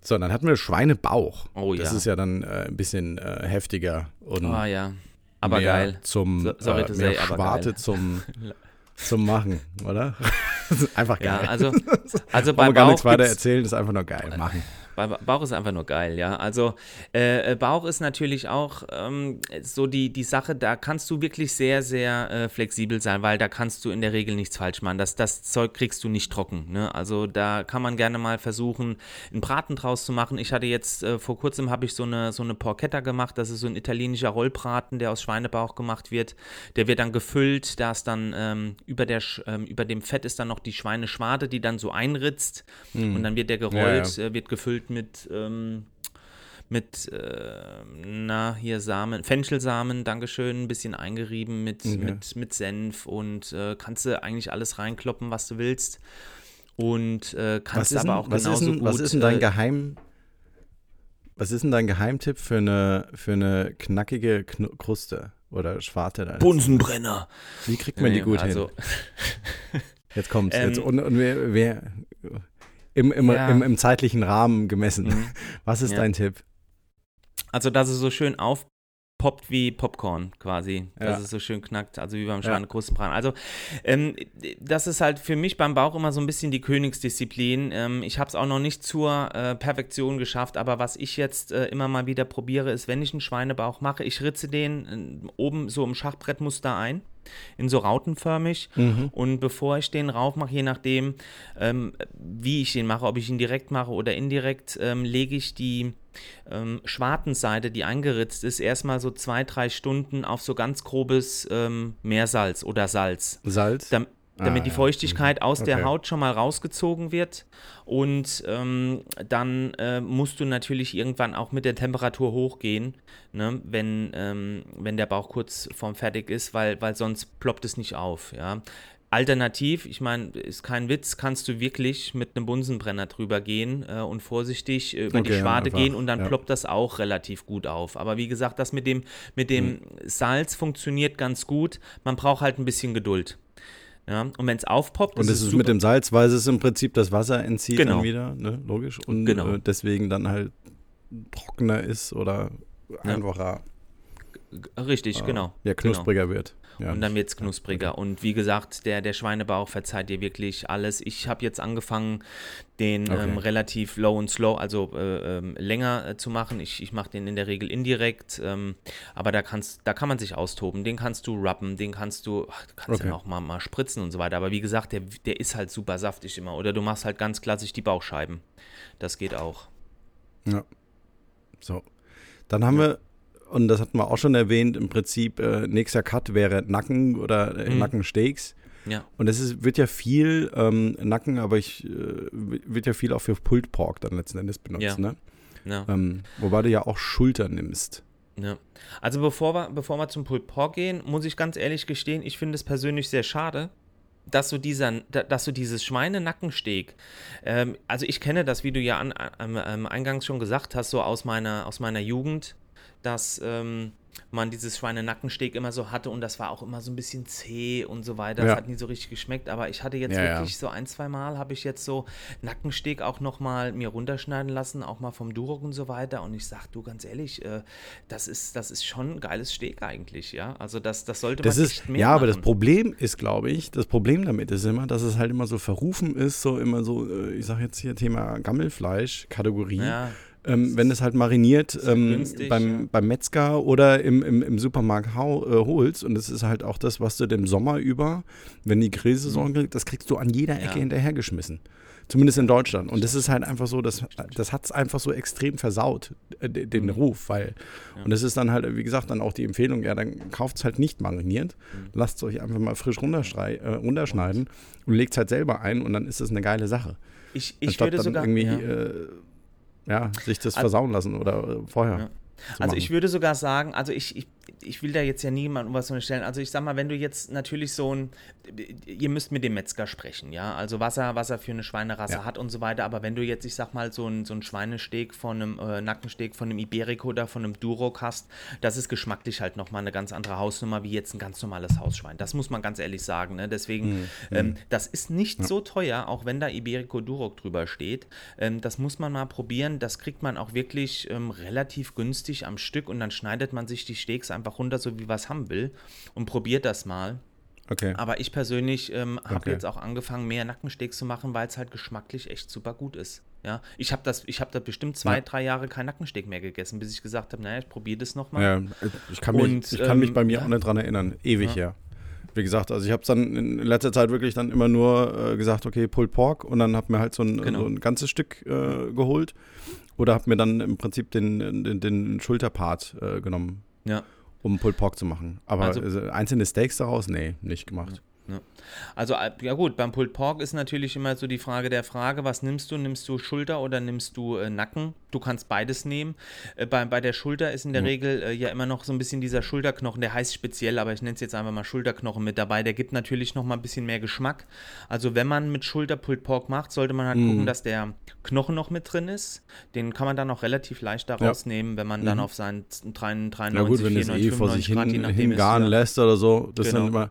So, dann hatten wir Schweinebauch. Oh Das ja. ist ja dann äh, ein bisschen äh, heftiger und Ah ja, aber mehr geil. zum So- sorry äh, to mehr say, aber Schwarte zum, <laughs> zum Machen, oder? <laughs> Das einfach Ja, geil. also, <laughs> also Brauchen bei wir gar nichts Bauch weiter erzählen, das ist einfach nur geil. Machen. Bauch ist einfach nur geil, ja. Also äh, äh, Bauch ist natürlich auch ähm, so die, die Sache, da kannst du wirklich sehr, sehr äh, flexibel sein, weil da kannst du in der Regel nichts falsch machen. Das, das Zeug kriegst du nicht trocken. Ne? Also da kann man gerne mal versuchen, einen Braten draus zu machen. Ich hatte jetzt, äh, vor kurzem habe ich so eine, so eine Porchetta gemacht. Das ist so ein italienischer Rollbraten, der aus Schweinebauch gemacht wird. Der wird dann gefüllt, da ist dann ähm, über, der, ähm, über dem Fett ist dann noch die Schweineschwade, die dann so einritzt. Und dann wird der gerollt, Ja, äh, wird gefüllt mit, ähm, mit, äh, na, hier Samen, Fenchelsamen, Dankeschön, ein bisschen eingerieben mit, Okay. mit, mit Senf und äh, kannst du eigentlich alles reinkloppen, was du willst. Und äh, kannst ist, aber auch was, ist genauso denn, gut. was ist denn dein äh, Geheim... Was ist denn dein Geheimtipp für eine, für eine knackige Knu Kruste oder Schwarte? da? Bunsenbrenner. Wie kriegt man die gut also, hin? <laughs> Jetzt kommt's. ähm, jetzt, und und wer, wer, im, im, Ja. im, im zeitlichen Rahmen gemessen. Mhm. <laughs> Was ist Ja. dein Tipp? Also, dass es so schön aufpoppt wie Popcorn quasi. Ja. Dass es so schön knackt, also wie beim Ja. Schweinekrustenbraten. Also, ähm, das ist halt für mich beim Bauch immer so ein bisschen die Königsdisziplin. Ähm, ich habe es auch noch nicht zur äh, Perfektion geschafft, aber was ich jetzt äh, immer mal wieder probiere, ist, wenn ich einen Schweinebauch mache, ich ritze den äh, oben so im Schachbrettmuster ein. In so rautenförmig. Mhm. Und bevor ich den rauf mache, je nachdem, ähm, wie ich den mache, ob ich ihn direkt mache oder indirekt, ähm, lege ich die ähm, Schwartenseite, die eingeritzt ist, erstmal so zwei, drei Stunden auf so ganz grobes ähm, Meersalz oder Salz. Salz? Dam damit Ah, die ja. Feuchtigkeit aus der Okay. Haut schon mal rausgezogen wird. Und ähm, dann äh, musst du natürlich irgendwann auch mit der Temperatur hochgehen, ne? wenn, ähm, wenn der Bauch kurz vorm fertig ist, weil, weil sonst ploppt es nicht auf. Ja? Alternativ, ich meine, ist kein Witz, kannst du wirklich mit einem Bunsenbrenner drüber gehen äh, und vorsichtig äh, über die Okay, Schwade einfach, gehen und dann ja. ploppt das auch relativ gut auf. Aber wie gesagt, das mit dem, mit dem Hm. Salz funktioniert ganz gut. Man braucht halt ein bisschen Geduld. Ja, und wenn es aufpoppt, Und es ist mit dem Salz, weil es im Prinzip das Wasser entzieht Genau. dann wieder, ne? logisch. Und Genau. äh, deswegen dann halt trockener ist oder einfacher, Richtig, äh, genau. ja, knuspriger wird. Ja, Und dann wird es knuspriger. Und wie gesagt, der, der Schweinebauch verzeiht dir wirklich alles. Ich habe jetzt angefangen, den Okay. ähm, relativ low und slow, also äh, ähm, länger äh, zu machen. Ich, ich mache den in der Regel indirekt, ähm, aber da, kannst, da kann man sich austoben. Den kannst du rappen, den kannst du, ach, du kannst Okay. ja auch mal, mal spritzen und so weiter. Aber wie gesagt, der, der ist halt super saftig immer. Oder du machst halt ganz klassisch die Bauchscheiben. Das geht auch. Ja. So. Dann haben wir, und das hatten wir auch schon erwähnt, im Prinzip äh, nächster Cut wäre Nacken oder äh, Mhm. Nackensteaks. Ja. Und es ist, wird ja viel ähm, Nacken, aber ich äh, wird ja viel auch für Pulled Pork dann letzten Endes benutzt, Ja. ne? ja. Ähm, wobei du ja auch Schulter nimmst. Ja. Also bevor wir, bevor wir zum Pulled Pork gehen, muss ich ganz ehrlich gestehen, ich finde es persönlich sehr schade, dass so dieser, da- dass so dieses Schweinenackensteak, ähm, also ich kenne das, wie du ja an, am eingangs schon gesagt hast, so aus meiner, aus meiner Jugend, dass, ähm, man dieses Schweinenackensteak immer so hatte und das war auch immer so ein bisschen zäh und so weiter. Das Ja. hat nie so richtig geschmeckt, aber ich hatte jetzt Ja, ja. wirklich so ein, zwei Mal habe ich jetzt so Nackensteak auch nochmal mir runterschneiden lassen, auch mal vom Durok und so weiter und ich sag du ganz ehrlich, äh, das ist, das ist schon ein geiles Steak eigentlich, ja. Also das, das sollte Das man ist, mehr ja, aber das machen. Problem ist, glaube ich, das Problem damit ist immer, dass es halt immer so verrufen ist, so immer so, äh, ich sage jetzt hier Thema Gammelfleisch-Kategorie. Ja, Ähm, wenn es halt mariniert ähm, günstig, beim, ja. beim Metzger oder im, im, im Supermarkt hau, äh, holst und das ist halt auch das, was du den Sommer über, wenn die Grillsaison kriegt, das kriegst du an jeder Ecke Ja. hinterhergeschmissen. Zumindest in Deutschland. Und das ist halt einfach so, das, das hat es einfach so extrem versaut, äh, de- den Ruf, weil, und das ist dann halt, wie gesagt, dann auch die Empfehlung, ja, dann kauft es halt nicht mariniert, lasst es euch einfach mal frisch runterschrei- äh, runterschneiden und legt es halt selber ein und dann ist das eine geile Sache. ich, ich Anstatt würde sogar irgendwie, ja. Ja, sich das versauen lassen oder äh, vorher. Ja. Also ich würde sogar sagen, also ich, ich, ich will da jetzt ja niemandem was unterstellen. Also ich sag mal, wenn du jetzt natürlich so ein, ihr müsst mit dem Metzger sprechen, ja, also was er, was er für eine Schweinerasse Ja. hat und so weiter, aber wenn du jetzt, ich sag mal, so ein, so ein Schweinesteak von einem äh, Nackensteak von einem Iberico oder von einem Duroc hast, das ist geschmacklich halt nochmal eine ganz andere Hausnummer wie jetzt ein ganz normales Hausschwein. Das muss man ganz ehrlich sagen, ne? deswegen, ähm, das ist nicht so teuer, auch wenn da Iberico Duroc drüber steht. Ähm, das muss man mal probieren, das kriegt man auch wirklich ähm, relativ günstig am Stück und dann schneidet man sich die Steaks einfach runter, so wie es haben will und probiert das mal. Okay. Aber ich persönlich ähm, habe Okay. jetzt auch angefangen, mehr Nackensteaks zu machen, weil es halt geschmacklich echt super gut ist. Ja, ich habe das, ich habe da bestimmt zwei, Ja. drei Jahre kein Nackensteak mehr gegessen, bis ich gesagt habe, naja, ich probiere das nochmal. Ja, ich kann mich, Und, ich kann mich ähm, bei mir ja. auch nicht dran erinnern. Ewig Ja. her. Wie gesagt, also ich habe es dann in letzter Zeit wirklich dann immer nur äh, gesagt, okay, Pulled Pork und dann habe mir halt so ein, Genau. so ein ganzes Stück äh, geholt oder habe mir dann im Prinzip den, den, den Schulterpart äh, genommen, Ja. Um Pulled Pork zu machen. Aber Also- einzelne Steaks daraus, nee, nicht gemacht. Also, äh, ja gut, beim Pulled Pork ist natürlich immer so die Frage der Frage, was nimmst du? Nimmst du Schulter oder nimmst du äh, Nacken? Du kannst beides nehmen. Äh, bei, bei der Schulter ist in der Mhm. Regel äh, ja immer noch so ein bisschen dieser Schulterknochen, der heißt speziell, aber ich nenne es jetzt einfach mal Schulterknochen mit dabei. Der gibt natürlich noch mal ein bisschen mehr Geschmack. Also wenn man mit Schulter Pulled Pork macht, sollte man halt Mhm. gucken, dass der Knochen noch mit drin ist. Den kann man dann auch relativ leicht da Ja. rausnehmen, wenn man dann auf seinen 93, Na gut, wenn es 94, eh vor sich 95 Grad, je hin, hingaren ja. lässt oder so, das Genau. immer,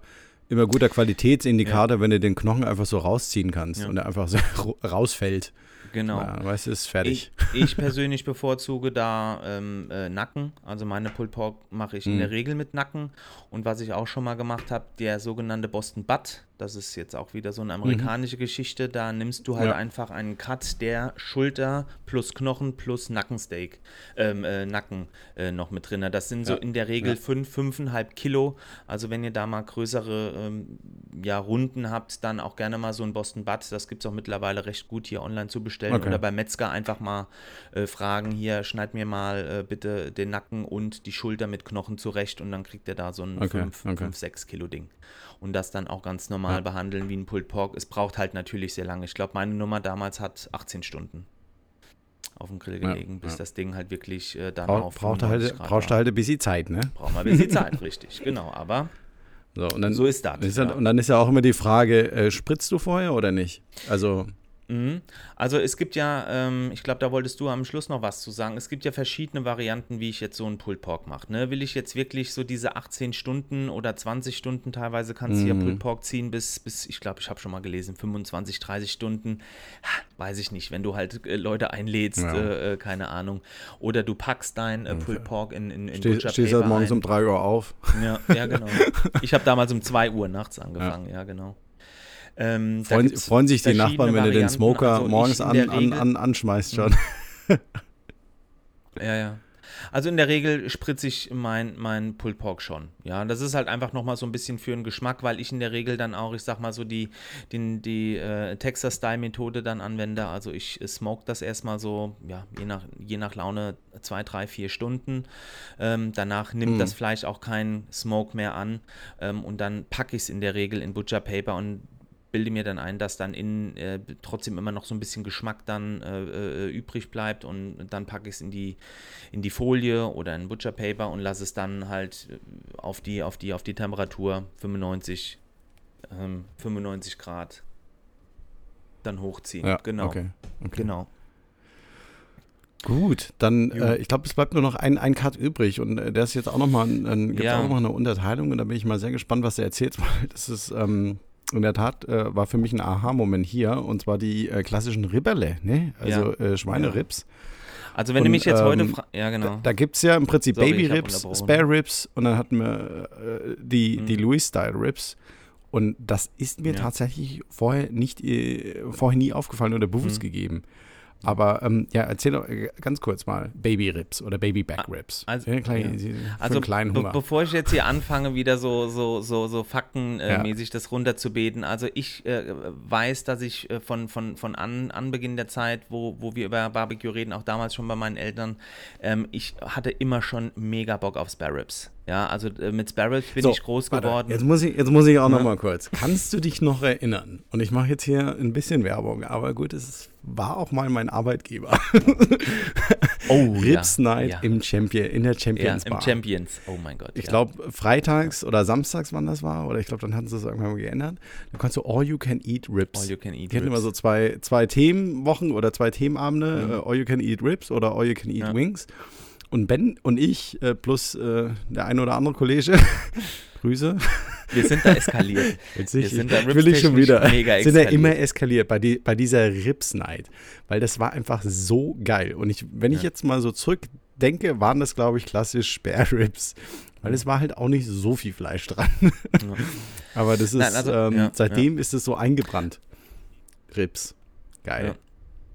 immer guter Qualitätsindikator, wenn du den Knochen einfach so rausziehen kannst Ja. und er einfach so <laughs> rausfällt. Genau. Ja, weißt du, ist fertig. Ich, ich <laughs> persönlich bevorzuge da ähm, äh, Nacken. Also meine Pulled Pork mache ich in Mhm. der Regel mit Nacken. Und was ich auch schon mal gemacht habe, der sogenannte Boston Butt. Das ist jetzt auch wieder so eine amerikanische Geschichte. Da nimmst du halt Mhm. Ja. einfach einen Cut der Schulter plus Knochen plus Nackensteak, ähm, äh, Nacken äh, noch mit drin. Das sind so Ja. in der Regel Ja. 5, 5,5 Kilo. Also wenn ihr da mal größere ähm, ja, Runden habt, dann auch gerne mal so ein Boston Butt. Das gibt es auch mittlerweile recht gut hier online zu bestellen. Okay. Oder beim Metzger einfach mal äh, fragen, hier, schneid mir mal äh, bitte den Nacken und die Schulter mit Knochen zurecht und dann kriegt ihr da so ein Okay, 5, okay. 6 Kilo Ding. Und das dann auch ganz normal Ja. behandeln wie ein Pulled Pork. Es braucht halt natürlich sehr lange. Ich glaube, meine Nummer damals hat 18 Stunden auf dem Grill Ja, gelegen, bis ja. das Ding halt wirklich äh, dann Brauch, auf braucht, 95 halt, brauchst du halt ein bisschen Zeit, ne? Braucht mal ein bisschen Zeit, <laughs> richtig, genau. Aber So, und dann, so ist das. ist halt, ja. Und dann ist ja auch immer die Frage, äh, spritzt du vorher oder nicht? Also. Also es gibt ja, ähm, ich glaube, da wolltest du am Schluss noch was zu sagen. Es gibt ja verschiedene Varianten, wie ich jetzt so einen Pulled Pork mache. Ne? Will ich jetzt wirklich so diese 18 Stunden oder 20 Stunden teilweise kannst du ja Mhm. Pulled Pork ziehen bis, bis ich glaube, ich habe schon mal gelesen, 25, 30 Stunden. Ha, weiß ich nicht, wenn du halt äh, Leute einlädst, Ja. äh, äh, keine Ahnung. Oder du packst dein äh, Pulled Pork in, in, in steh, Butcher stehst halt morgens ein. um 3 Uhr auf. Ja, ja genau. <laughs> Ich habe damals um 2 Uhr nachts angefangen, ja, genau. Ähm, Freuen, freuen sich die Nachbarn, wenn du den. Smoker Also morgens an, an, an, anschmeißt schon. <laughs> Ja, ja. Also in der Regel spritze ich mein, mein Pulled Pork schon. Ja, das ist halt einfach nochmal so ein bisschen für den Geschmack, weil ich in der Regel dann auch, ich sag mal so, die, den, die äh, Texas-Style-Methode dann anwende. Also ich äh, smoke das erstmal so, ja, je nach, je nach Laune zwei, drei, vier Stunden. Ähm, danach nimmt Mhm. das Fleisch auch keinen Smoke mehr an. Ähm, und dann packe ich es in der Regel in Butcher Paper und bilde mir dann ein, dass dann innen äh, trotzdem immer noch so ein bisschen Geschmack dann äh, äh, übrig bleibt und dann packe ich es in die, in die Folie oder in Butcher Paper und lasse es dann halt äh, auf die, auf die, auf die Temperatur 95, ähm, 95 Grad dann hochziehen. Ja, genau. Okay, okay. Genau. Gut, dann, äh, ich glaube, es bleibt nur noch ein, ein Cut übrig und äh, der ist jetzt auch nochmal ein, Ja. auch eine Unterteilung und da bin ich mal sehr gespannt, was er erzählt, <laughs> weil das ist, ähm, in der Tat, äh, war für mich ein Aha-Moment hier und zwar die äh, klassischen Ribberle, ne? Also äh, Schweinerips. Also wenn Und, du mich jetzt heute ähm, fra- ja genau. Da, da gibt es ja im Prinzip Sorry, Baby Ribs. Spare Ribs und dann hatten wir äh, die, die Mhm. Louis-Style Ribs. Und das ist mir Ja. tatsächlich vorher nicht, äh, vorher nie aufgefallen oder bewusst Mhm. gegeben. Aber ähm, ja, erzähl doch äh, ganz kurz mal Baby Ribs oder Baby Back Ribs. also- Für, kleine, ja. Also be bevor ich jetzt hier anfange, wieder so, so, so, so faktenmäßig Ja. das runterzubeten, also ich äh, weiß, dass ich äh, von, von, von an, Anbeginn der Zeit, wo, wo wir über Barbecue reden, auch damals schon bei meinen Eltern, ähm, ich hatte immer schon mega Bock auf Spare Ribs. Ja, also äh, mit Spare Ribs bin So, ich groß warte, geworden. Jetzt muss ich, jetzt muss ich auch Ja. mal kurz. Kannst du dich noch erinnern? Und ich mache jetzt hier ein bisschen Werbung, aber gut, es war auch mal mein Arbeitgeber. <laughs> oh, Ribs ja, Night ja. im Champion, in der ja, Champions im Bar. Champions. Oh mein Gott. Ich ja. glaube, freitags oder samstags, wann das war, oder ich glaube, dann hatten sie es irgendwann mal geändert. Da konntest du All You Can Eat Ribs. All you can eat Die hatten immer so zwei, zwei Themenwochen oder zwei Themenabende, Mhm. äh, All You Can Eat Ribs oder All You Can Eat Ja. Wings. Und Ben und ich, äh, plus äh, der ein oder andere Kollege, <laughs> Grüße, Wir sind da eskaliert. <laughs> Jetzt Wir ich, sind da will ich schon wieder. mega <laughs> sind ja immer eskaliert bei, die, bei dieser Rips Night. Weil das war einfach so geil. Und ich, wenn ich Ja. jetzt mal so zurückdenke, waren das, glaube ich, klassisch Spare Ribs. Weil es war halt auch nicht so viel Fleisch dran. <laughs> Aber das ist, Nein, also, ähm, ja, seitdem ist es so eingebrannt. Rips. Geil.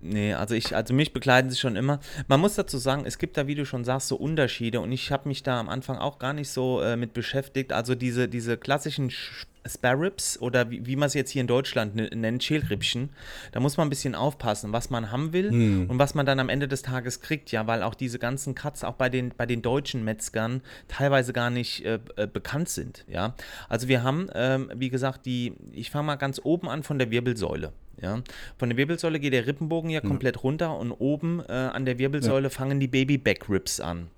Nee, also ich, also mich begleiten sie schon immer. Man muss dazu sagen, es gibt da, wie du schon sagst, so Unterschiede und ich habe mich da am Anfang auch gar nicht so äh, mit beschäftigt. Also diese, diese klassischen Sch- Spare Ribs oder wie, wie man es jetzt hier in Deutschland ne- nennt, Schälrippchen, da muss man ein bisschen aufpassen, was man haben will Hm. und was man dann am Ende des Tages kriegt, ja, weil auch diese ganzen Cuts auch bei den, bei den deutschen Metzgern teilweise gar nicht äh, äh, bekannt sind, ja. Also wir haben, ähm, wie gesagt, die, ich fange mal ganz oben an von der Wirbelsäule. Ja, von der Wirbelsäule geht der Rippenbogen ja komplett runter und oben äh, an der Wirbelsäule fangen die Baby Back Ribs an.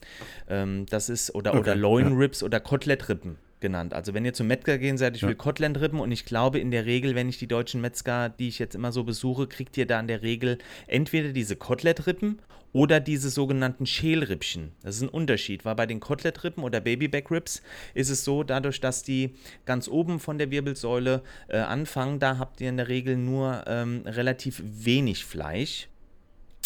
Ähm, das ist oder oder Okay, Loin ja. Ribs oder Kotelettrippen genannt. Also wenn ihr zum Metzger gehen seid, ich will Kotelettrippen und ich glaube in der Regel, wenn ich die deutschen Metzger, die ich jetzt immer so besuche, kriegt ihr da in der Regel entweder diese Kotelettrippen oder diese sogenannten Schälrippchen. Das ist ein Unterschied, weil bei den Kotelettrippen oder Babyback Ribs ist es so, dadurch, dass die ganz oben von der Wirbelsäule äh, anfangen, da habt ihr in der Regel nur ähm, relativ wenig Fleisch.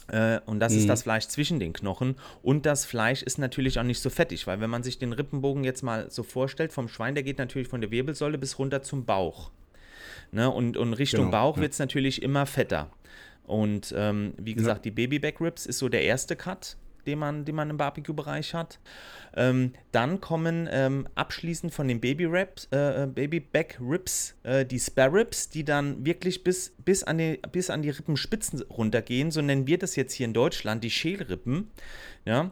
Äh, und das ist das Fleisch zwischen den Knochen. Und das Fleisch ist natürlich auch nicht so fettig, weil wenn man sich den Rippenbogen jetzt mal so vorstellt, vom Schwein, der geht natürlich von der Wirbelsäule bis runter zum Bauch. Ne? Und, und Richtung Genau, Bauch ja. wird es natürlich immer fetter. Und ähm, wie gesagt, die Baby Back Ribs ist so der erste Cut, den man, den man im Barbecue-Bereich hat. Ähm, dann kommen ähm, abschließend von den Baby, Raps, äh, Baby Back Ribs äh, die Spare Ribs, die dann wirklich bis, bis, an die, bis an die Rippenspitzen runtergehen. So nennen wir das jetzt hier in Deutschland, die Schälrippen. Ja.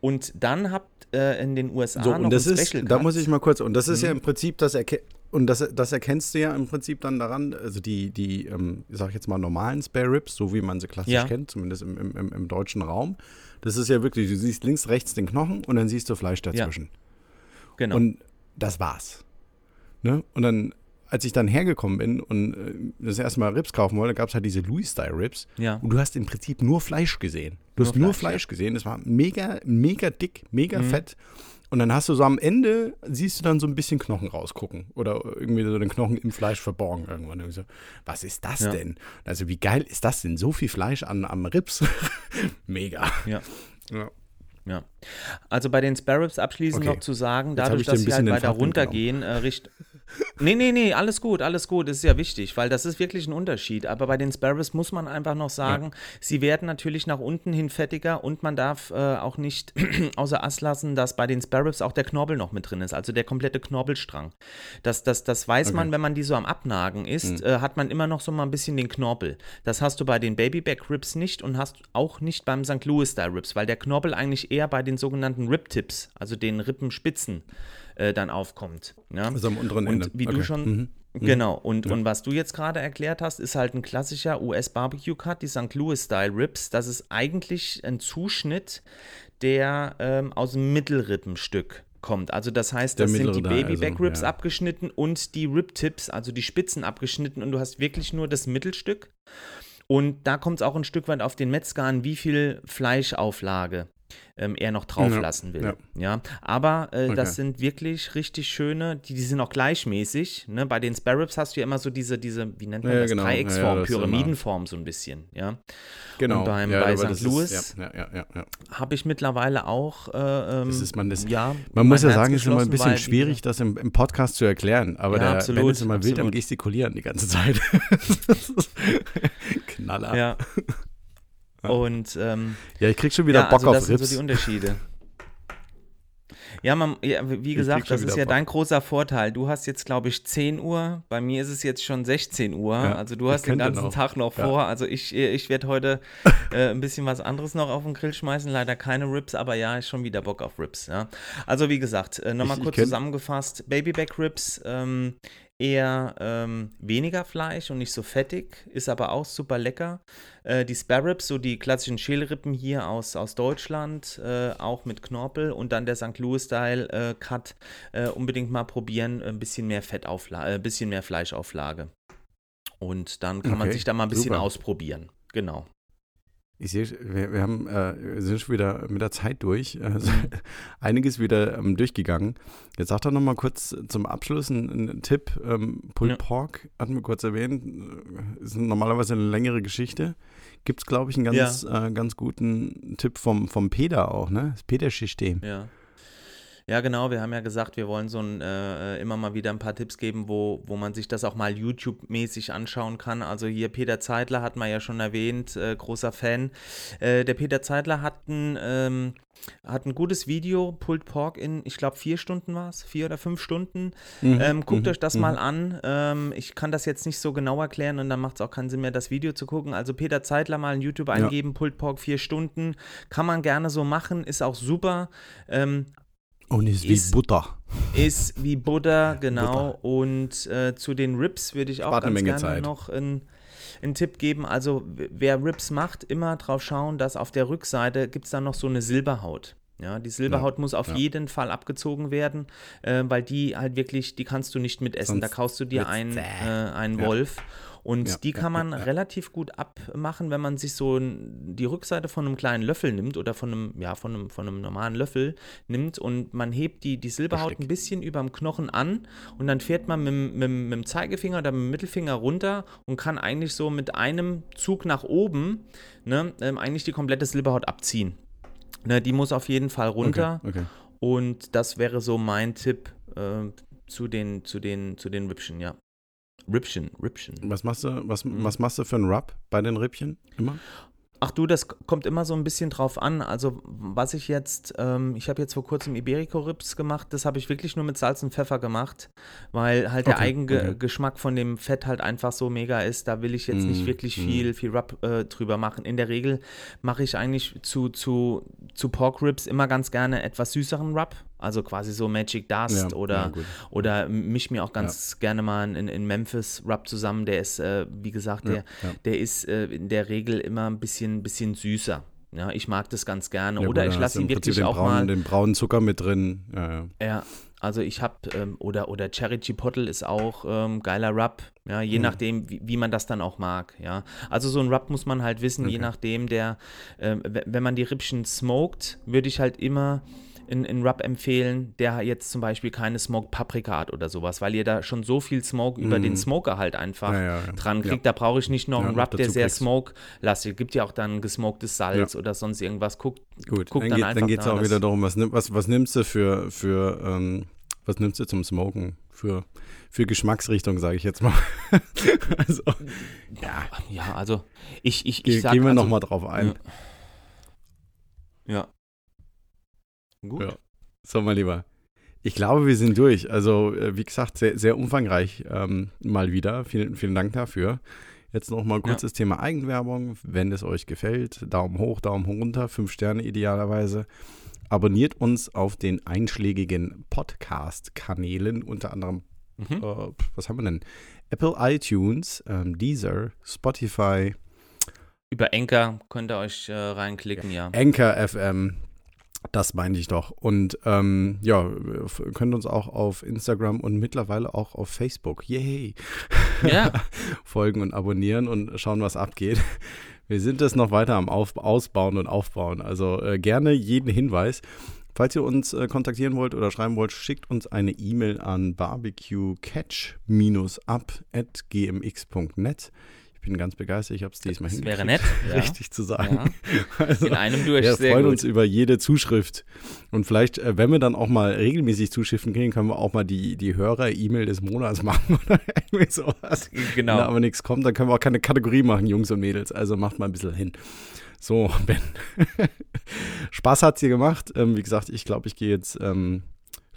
Und dann habt äh, in den USA So, noch und das ein ist, Special da Cut. muss ich mal kurz, und das ist ja Mhm. im Prinzip das Erke und das, das erkennst du ja im Prinzip dann daran, also die, die, ähm, ich sag jetzt mal normalen Spare Ribs, so wie man sie klassisch Ja. kennt, zumindest im, im, im deutschen Raum. Das ist ja wirklich, du siehst links, rechts den Knochen und dann siehst du Fleisch dazwischen. Genau. Und das war's. Ne? Und dann, als ich dann hergekommen bin und äh, das erste Mal Ribs kaufen wollte, gab es halt diese Louis-Style-Ribs. Ja. Und du hast im Prinzip nur Fleisch gesehen. Du hast Nur nur Fleisch, Fleisch gesehen. Es war mega, mega dick, mega Mhm. fett. Und dann hast du so am Ende, siehst du dann so ein bisschen Knochen rausgucken. Oder irgendwie so den Knochen im Fleisch verborgen irgendwann. Und so, was ist das Ja. denn? Also wie geil ist das denn? So viel Fleisch an, am Rips. <laughs> mega. Ja. Ja. Ja. Also bei den Sparrows abschließend Okay. noch zu sagen, dadurch, dass sie bisschen halt weiter runtergehen, äh, richt Nee, nee, nee, alles gut, alles gut, das ist ja wichtig, weil das ist wirklich ein Unterschied. Aber bei den Sparrows muss man einfach noch sagen, sie werden natürlich nach unten hin fettiger und man darf äh, auch nicht <clears throat> außer Ass lassen, dass bei den Sparrows auch der Knorpel noch mit drin ist, also der komplette Knorpelstrang. Das, das, das weiß man, wenn man die so am Abnagen ist, Mhm. äh, hat man immer noch so mal ein bisschen den Knorpel. Das hast du bei den Babyback Ribs nicht und hast auch nicht beim St. Louis Style Ribs, weil der Knorpel eigentlich eher bei den sogenannten Rib Tips, also den Rippenspitzen, äh, dann aufkommt. Ja? Also am unteren und Ende. wie du Okay. schon. Mhm. Genau, und, und was du jetzt gerade erklärt hast, ist halt ein klassischer US-Barbecue-Cut, die St. Louis-Style Ribs. Das ist eigentlich ein Zuschnitt, der ähm, aus dem Mittelrippenstück kommt. Also das heißt, das sind die mittlere da, Baby-Back also, Ribs ja. abgeschnitten und die Rib-Tips, also die Spitzen abgeschnitten und du hast wirklich nur das Mittelstück. Und da kommt es auch ein Stück weit auf den Metzger an, wie viel Fleischauflage ähm, er noch drauf Ja, lassen will. ja. Ja, aber äh, Okay. das sind wirklich richtig schöne, die, die sind auch gleichmäßig. Ne? Bei den Sparrows hast du ja immer so diese, diese wie nennt man Ja, das, genau. Dreiecksform, Pyramidenform so ein bisschen. Ja, Genau. Und beim- bei St. Louis- Ja, ja, ja, ja. habe ich mittlerweile auch. Äh, ähm, Das ist man das- ja, Man muss ja Herz sagen, es ist immer ein bisschen schwierig, das im, im Podcast zu erklären. Aber der absolut, Ben ist immer wild am absolut. Gestikulieren die ganze Zeit. <laughs> <laughs> Knaller. Ja. Ja. Und ähm, ich krieg schon wieder ja, Bock also auf das sind Rips. so die Unterschiede. Ja, man, ja, wie gesagt, das ist ja Bock. dein großer Vorteil. Du hast jetzt, glaube ich, 10 Uhr. Bei mir ist es jetzt schon 16 Uhr. Ja, also du hast den ganzen noch. Tag noch Ja. vor. Also ich, ich werde heute äh, ein bisschen was anderes noch auf den Grill schmeißen. Leider keine Rips, aber ja, ich schon wieder Bock auf Rips. Ja. Also wie gesagt, äh, nochmal kurz zusammengefasst. Babyback Rips, ähm, eher ähm, weniger Fleisch und nicht so fettig, ist aber auch super lecker. Äh, die Spare Ribs, so die klassischen Schälrippen hier aus, aus Deutschland, äh, auch mit Knorpel und dann der St. Louis-Style äh, Cut, äh, unbedingt mal probieren, ein bisschen mehr Fettauflage, äh, ein bisschen mehr Fleischauflage. Und dann kann man Okay, sich da mal ein bisschen super. ausprobieren. Genau. Ich sehe, wir, wir haben, äh, sind schon wieder mit der Zeit durch. <laughs> Also, Mhm. einiges wieder ähm, durchgegangen. Jetzt sag doch noch mal kurz zum Abschluss einen, einen Tipp. Ähm, Pulled Ja. Pork hatten wir kurz erwähnt. äh, Ist normalerweise eine längere Geschichte. Gibt es, glaube ich, einen ganz, äh, ganz guten Tipp vom, vom Peter auch, ne? Das Peter-System. Ja. Ja, genau. Wir haben ja gesagt, wir wollen so ein, äh, immer mal wieder ein paar Tipps geben, wo, wo man sich das auch mal YouTube-mäßig anschauen kann. Also hier Peter Zeitler hat man ja schon erwähnt, äh, großer Fan. Äh, der Peter Zeitler hat ein, ähm, hat ein gutes Video, Pulled Pork in, ich glaube, vier Stunden war es, vier oder fünf Stunden. Mhm, Ähm, guckt mhm, euch das mhm. mal an. Ähm, ich kann das jetzt nicht so genau erklären und dann macht es auch keinen Sinn mehr, das Video zu gucken. Also Peter Zeitler mal in YouTube eingeben, Pulled Pork vier Stunden. Kann man gerne so machen, ist auch super. Ähm, Und ist wie Ist- Butter. ist wie Butter, genau. Und äh, zu den Rips würde ich auch Spart ganz gerne Zeit. noch einen, einen Tipp geben. Also wer Rips macht, immer drauf schauen, dass auf der Rückseite gibt es dann noch so eine Silberhaut. Ja, die Silberhaut muss auf ja. jeden Fall abgezogen werden, äh, weil die halt wirklich, die kannst du nicht mitessen. da Sonst kaust du dir einen, äh, einen Ja. Und Ja, die kann man ja, ja. relativ gut abmachen, wenn man sich so die Rückseite von einem kleinen Löffel nimmt oder von einem, ja, von einem, von einem normalen Löffel nimmt und man hebt die, die Silberhaut ein bisschen über dem Knochen an und dann fährt man mit, dem- mit, mit dem Zeigefinger oder mit dem Mittelfinger runter und kann eigentlich so mit einem Zug nach oben ne, ähm, eigentlich die komplette Silberhaut abziehen. Ne, die muss auf jeden Fall runter. Okay, okay. Und das wäre so mein Tipp äh, zu den, zu den, zu den Rippchen, ja. Rippchen, Rippchen. Was machst du, was, Mhm. was machst du für einen Rub bei den Rippchen? Immer? Ach du, das kommt immer so ein bisschen drauf an. Also was ich jetzt, ähm, ich habe jetzt vor kurzem Iberico-Rips gemacht, das habe ich wirklich nur mit Salz und Pfeffer gemacht, weil halt der Okay, Eigengeschmack okay. von dem Fett halt einfach so mega ist. Da will ich jetzt nicht Mm, wirklich mm. viel, viel Rub äh, drüber machen. In der Regel mache ich eigentlich zu, zu, zu Pork Ribs immer ganz gerne etwas süßeren Rub. Also quasi so Magic Dust Ja, oder ja, oder misch mir auch ganz gerne mal in, in Memphis Rub zusammen. Der ist, äh, wie gesagt, der, Ja, ja. der ist äh, in der Regel immer ein bisschen, bisschen süßer. Ja, ich mag das ganz gerne. Ja, oder gut, ich lasse ihn wirklich den auch braunen, mal. den braunen Zucker mit drin. Ja, ja. Ja, also ich habe, ähm, oder, oder Cherry Chipotle ist auch ähm, geiler Rub. Ja, je Mhm. nachdem, wie, wie man das dann auch mag. Ja, also so ein Rub muss man halt wissen, je Okay. nachdem, der, ähm, wenn man die Rippchen smoked, würde ich halt immer einen einen Rub empfehlen, der jetzt zum Beispiel keine Smoked Paprika hat oder sowas, weil ihr da schon so viel Smoke über den Mhm. Smoker halt einfach Ja, ja, ja. dran kriegt. Da brauche ich nicht noch einen Rub, der sehr smoke-lastig. Gibt ja auch dann gesmoktes Salz oder sonst irgendwas. Guckt, Gut, guckt dann, dann geht, einfach dann geht es auch wieder darum, was, was, was nimmst du für, für ähm, was nimmst du zum Smoken? Für, für Geschmacksrichtung, sage ich jetzt mal. <laughs> also, ja, Ja, also ich, ich, ge ich sag gehen wir also, nochmal drauf ein. Ja. Gut. Ja. So, mein Lieber. Ich glaube, wir sind durch. Also, äh, wie gesagt, sehr, sehr umfangreich ähm, mal wieder. Vielen, vielen Dank dafür. Jetzt noch mal kurz Ja. das Thema Eigenwerbung. Wenn es euch gefällt, Daumen hoch, Daumen runter, fünf Sterne idealerweise. Abonniert uns auf den einschlägigen Podcast-Kanälen, unter anderem, Mhm. äh, was haben wir denn? Apple iTunes, ähm, Deezer, Spotify, Über Enker könnt ihr euch äh, reinklicken, ja. Anchor FM. Das meine ich doch. Und ähm, ja, ihr könnt uns auch auf Instagram und mittlerweile auch auf Facebook, yay, Ja. <laughs> folgen und abonnieren und schauen, was abgeht. Wir sind das noch weiter am Auf Ausbauen und Aufbauen. Also äh, gerne jeden Hinweis. Falls ihr uns äh, kontaktieren wollt oder schreiben wollt, schickt uns eine E-Mail an barbecuecatch-up.gmx.net. bin ganz begeistert, ich habe es diesmal Das wäre nett. <laughs> Ja. richtig zu sagen. <laughs> Also, In einem durch, wir freuen gut. uns über jede Zuschrift. Und vielleicht, äh, wenn wir dann auch mal regelmäßig Zuschriften kriegen, können wir auch mal die, die Hörer-E-Mail des Monats <laughs> machen oder irgendwie sowas. Genau. Wenn da aber nichts kommt, dann können wir auch keine Kategorie machen, Jungs und Mädels. Also macht mal ein bisschen hin. So, Ben. Spaß hat's dir gemacht. Ähm, wie gesagt, ich glaube, ich gehe jetzt ähm,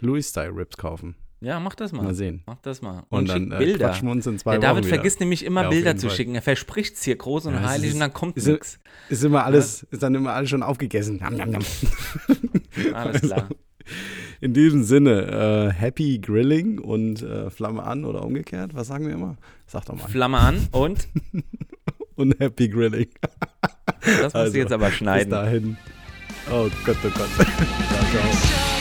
Louis Style Rips kaufen. Ja, mach das mal. Mal sehen. Mach das mal. Und, schick dann äh, Bilder. quatschen wir uns in zwei Der Wochen David wieder. vergisst nämlich immer Ja, Bilder zu Fall. schicken. Er verspricht es hier groß und Ja, heilig ist- und dann kommt nichts. Ist immer alles, ist dann immer alles schon aufgegessen. Nam, nam, nam. <laughs> Alles klar. In diesem Sinne, äh, Happy Grilling und äh, Flamme an oder umgekehrt. Was sagen wir immer? Sag doch mal. Flamme an und <laughs> Und Happy Grilling. das musst Also, du jetzt aber Bis schneiden. dahin. Oh Gott, oh Gott. <laughs> ciao, ciao.